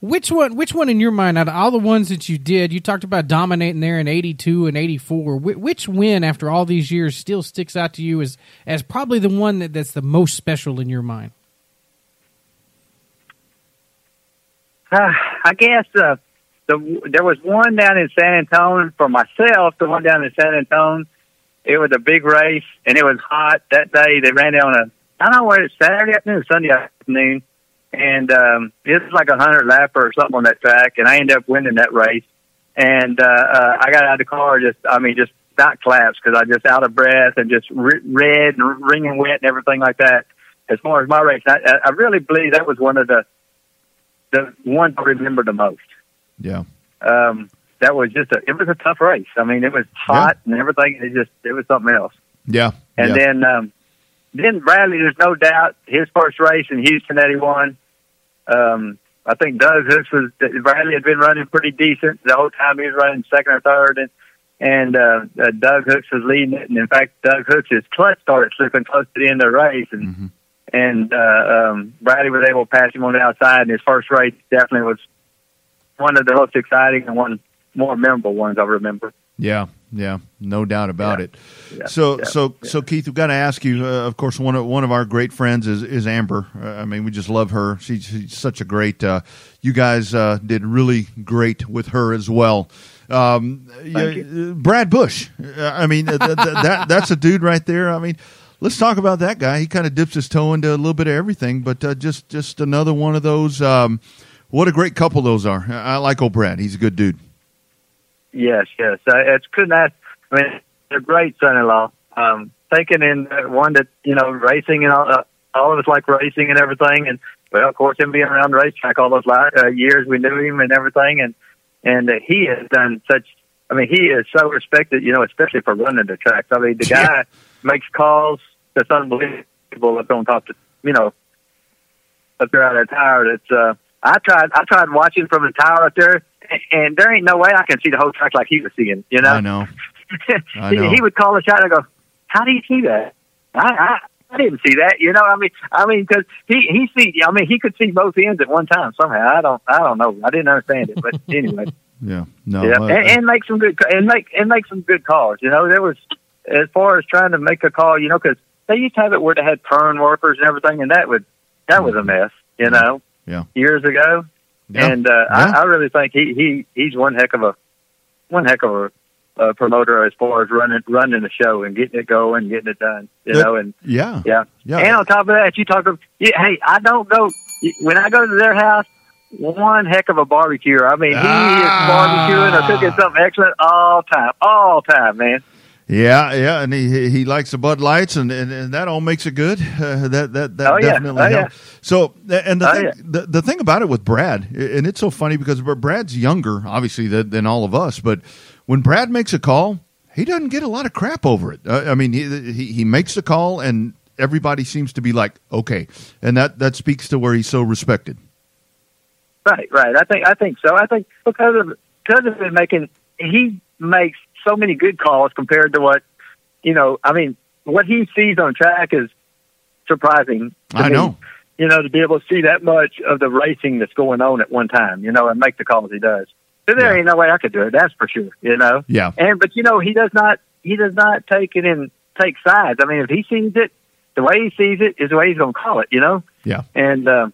Which one? Which one in your mind out of all the ones that you did? You talked about dominating there in '82 and '84. Wh- which win, after all these years, still sticks out to you as as probably the one that, that's the most special in your mind? Uh, I guess uh, the there was one down in San Antonio for myself. The one down in San Antonio, it was a big race, and it was hot that day. They ran down a I don't know whether it's Saturday afternoon, Sunday afternoon, and um, it was like a hundred lapper or something on that track, and I ended up winning that race. And uh, uh, I got out of the car just I mean just not claps because I just out of breath and just re- red and wringing wet and everything like that. As far as my race, I, I really believe that was one of the the ones I remember the most. Yeah. Um, that was just a it was a tough race. I mean, it was hot and everything. It just it was something else. Yeah. And yeah. then um, then Bradley, there's no doubt his first race in Houston that he won. Um, I think Doug Hooks was Bradley had been running pretty decent the whole time. He was running second or third, and and uh, uh, Doug Hooks was leading it. And in fact, Doug Hooks' clutch started slipping close to the end of the race, and Mhm. and uh, um, Bradley was able to pass him on the outside. And his first race definitely was one of the most exciting and one more memorable ones I remember. Yeah, yeah, no doubt about Yeah. it. Yeah, So, yeah, so, so, Keith, we've got to ask you. Uh, of course, one of one of our great friends is is Amber. Uh, I mean, we just love her. She's, she's such a great. Uh, you guys uh, did really great with her as well. Um, uh, Brad Bush. Uh, I mean, th- th- that that's a dude right there. I mean. Let's talk about that guy. He kind of dips his toe into a little bit of everything, but uh, just just another one of those. Um, what a great couple those are. I I like old Brad. He's a good dude. Yes, yes. Uh, it's couldn't ask. I mean, they're great son-in-law. Um, taking in uh, one that you know racing and all, uh, all of us like racing and everything, and well, of course, him being around the racetrack all those li- uh, years, we knew him and everything, and and uh, he has done such. I mean, he is so respected, you know, especially for running the tracks. I mean, the guy Yeah. makes calls that's unbelievable up on top of you know up there out of that tower. It's uh, I tried I tried watching from the tower up there, and, there ain't no way I can see the whole track like he was seeing. You know, I know. I he, know. he would call a shot and I go, "How do you see that?" I, I I didn't see that. You know, I mean, I mean, because he he see, I mean, he could see both ends at one time somehow. I don't I don't know. I didn't understand it, but anyway, Yeah. No. yeah, uh, and, and make some good and make and make some good calls. You know, there was as far as trying to make a call. You know, because they used to have it where they had turn workers and everything, and that would that was a mess. You know, Yeah. years ago. Yeah. And uh, Yeah. I, I really think he, he he's one heck of a one heck of a uh, promoter as far as running running the show and getting it going, getting it done. You That- know, and yeah. yeah. Yeah. And on top of that, you talk of yeah, hey, I don't go when I go to their house. One heck of a barbecue. I mean, he Ah. is barbecuing or cooking something excellent all time, all time, man. Yeah, yeah, and he he likes the Bud Lights, and, and, and that all makes it good. Uh, that that that Oh, yeah. definitely Oh, yeah. helps. So, and the Oh, thing, yeah. the, the thing about it with Brad, and it's so funny because Brad's younger, obviously, than, than all of us. But when Brad makes a call, he doesn't get a lot of crap over it. Uh, I mean, he, he he makes the call, and everybody seems to be like, okay, and that that speaks to where he's so respected. Right, right. I think I think so. I think because of because of him making he makes so many good calls compared to what you know. I mean, what he sees on track is surprising. I me. know. You know, to be able to see that much of the racing that's going on at one time, you know, and make the calls he does. So there Yeah. ain't no way I could do it. That's for sure. You know. Yeah, And but you know he does not he does not take it and take sides. I mean, if he sees it, the way he sees it is the way he's going to call it. You know, yeah, and uh,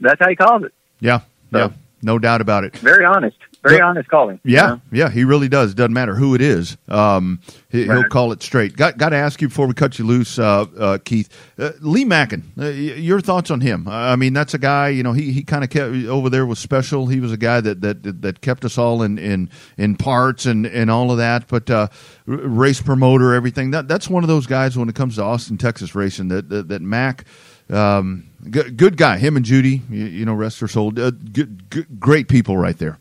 that's how he calls it. yeah, yeah. No doubt about it. Very honest, very But- honest calling. you Yeah, know? yeah, he really does. Doesn't matter who it is. Um, he, He'll Right. call it straight. Got got to ask you before we cut you loose, uh, uh, Keith. Uh, Lee Mackin, uh, your thoughts on him? I mean, that's a guy. You know, he, he kind of kept over there was special. He was a guy that that that kept us all in in, in parts and, and all of that. But uh, race promoter, everything. That that's one of those guys when it comes to Austin, Texas racing. That that, that Mac. Um, good, good guy. Him and Judy, you, you know, rest her soul. Uh, good, good, great people right there.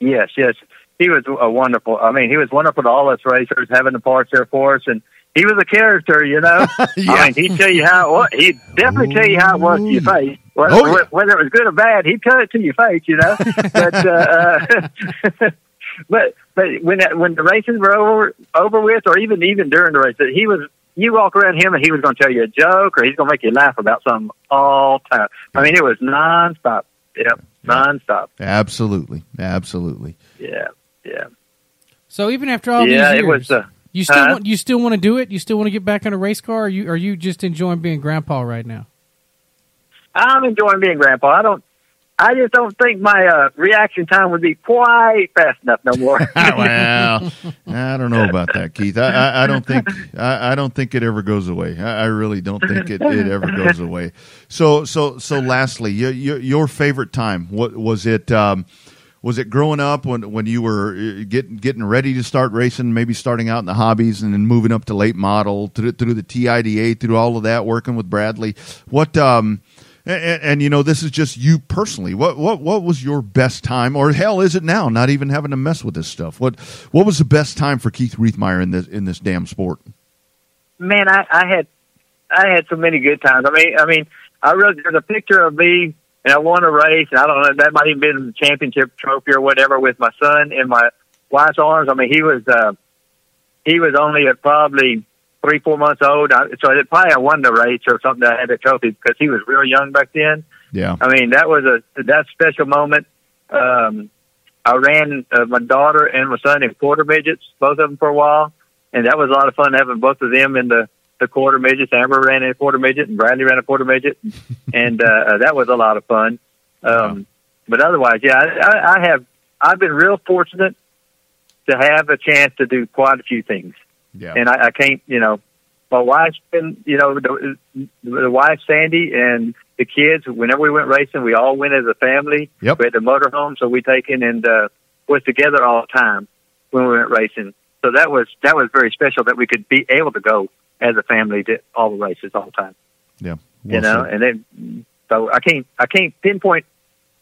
Yes, yes. He was a wonderful. I mean, he was wonderful to all us racers, having the parts there for us, and he was a character. You know, Yeah. I mean, he'd tell you how. Well, he'd definitely tell you how it was to your face. Whether, Oh, yeah. whether it was good or bad, he'd tell it to your face. You know, but uh, uh, but but when that, when the races were over over with, or even even during the race, he was. You walk around him and he was going to tell you a joke, or he's going to make you laugh about something all time. I mean, it was nonstop. Yep, nonstop. Absolutely, absolutely. Yeah, yeah. So even after all yeah, these it years, was. Uh, you still huh? want, you still want to do it? You still want to get back in a race car? Or are you are you just enjoying being grandpa right now? I'm enjoying being grandpa. I don't. I just don't think my uh, reaction time would be quite fast enough no more. well, I don't know about that, Keith. I, I, I don't think I, I don't think it ever goes away. I, I really don't think it, it ever goes away. So so so. Lastly, your your, your favorite time? What was it? Um, was it growing up when when you were uh, getting getting ready to start racing, maybe starting out in the hobbies and then moving up to late model through through the TIDA, through all of that, working with Bradley? What um. And, and you know, this is just you personally. What what what was your best time, or hell, is it now? Not even having to mess with this stuff. What what was the best time for Keith Reithmeyer in this in this damn sport? Man, I, I had I had so many good times. I mean, I mean, I really there's a picture of me and I won a race, and I don't know that might even been the championship trophy or whatever with my son in my wife's arms. I mean, he was uh, he was only at probably three four months old, I, so it probably I won the race or something that I had the trophy because he was real young back then. Yeah, I mean, that was a that special moment. Um, I ran uh, my daughter and my son in quarter midgets, both of them for a while, and that was a lot of fun having both of them in the the quarter midgets. Amber ran in a quarter midget, and Bradley ran a quarter midget, and uh, uh, that was a lot of fun. Um, But otherwise, yeah, I, I, I have I've been real fortunate to have a chance to do quite a few things yeah, and I, I can't, you know, my wife's been, you know, the, the wife Sandy and the kids. Whenever we went racing, we all went as a family. Yep. We had the motorhome, so we taken and uh, was together all the time when we went racing. So that was that was very special that we could be able to go as a family to all the races all the time. yeah. you know, said. and then so I can't I can't pinpoint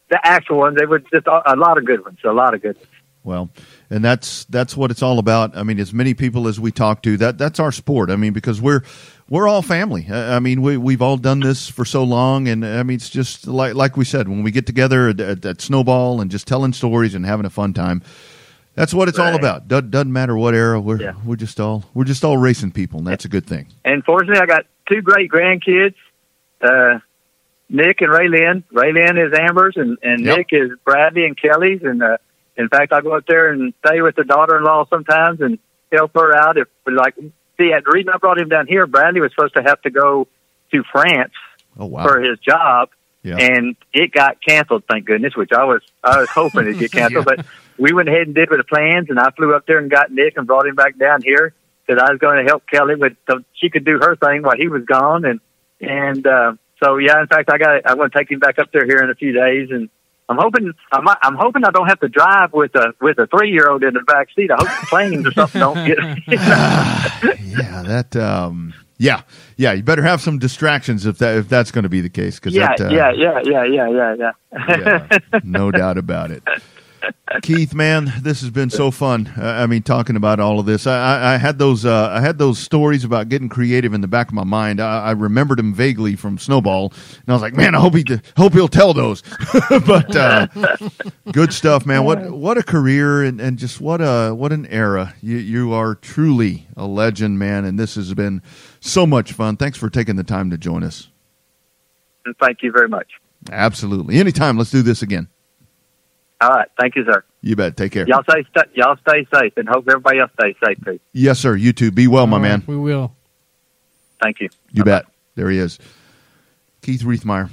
the actual ones. They were just a, a lot of good ones, a lot of good. ones. Well, and that's that's what it's all about. I mean, as many people as we talk to, that that's our sport. I mean, because we're we're all family. I mean, we we've all done this for so long, and I mean, it's just like like we said when we get together at, at, Snowball and just telling stories and having a fun time. That's what it's all about. Doesn't, doesn't matter what era. We're Yeah. we're just all we're just all racing people, and that's a good thing. And fortunately, I got two great grandkids, uh, Nick and Raylyn. Raylyn is Amber's, and, and Yep. Nick is Bradley and Kelly's. And uh, in fact, I go up there and stay with the daughter-in-law sometimes and help her out. If like, see, the reason I brought him down here, Bradley was supposed to have to go to France Oh wow! for his job, Yeah. and it got canceled. Thank goodness, which I was I was hoping it'd get canceled, Yeah. but we went ahead and did with the plans, and I flew up there and got Nick and brought him back down here that I was going to help Kelly, with so she could do her thing while he was gone, and and uh, so yeah, in fact, I got I'm going to take him back up there here in a few days and I'm hoping I'm, I'm hoping I don't have to drive with a with a three year old in the back seat. I hope the planes or something don't get. yeah, that. Um, yeah, yeah. You better have some distractions if that if that's going to be the case. Cause yeah, that, uh, yeah, yeah, yeah, yeah, yeah, yeah. yeah, no doubt about it. Keith, man, this has been so fun. Uh, I mean, talking about all of this, I, I, I had those, uh, I had those stories about getting creative in the back of my mind. I, I remembered them vaguely from Snowball, and I was like, man, I hope he, hope he'll tell those. but uh, good stuff, man. What, what a career, and, and just what a, what an era. You, you are truly a legend, man, and this has been so much fun. Thanks for taking the time to join us. Thank you very much. Absolutely. Anytime. Let's do this again. All right. Thank you, sir. You bet. Take care. Y'all stay, st- y'all stay safe, and hope everybody else stays safe too. Yes, sir. You too. Be well, my All right, man. We will. Thank you. You Bye-bye. bet. There he is. Keith Reithmeyer.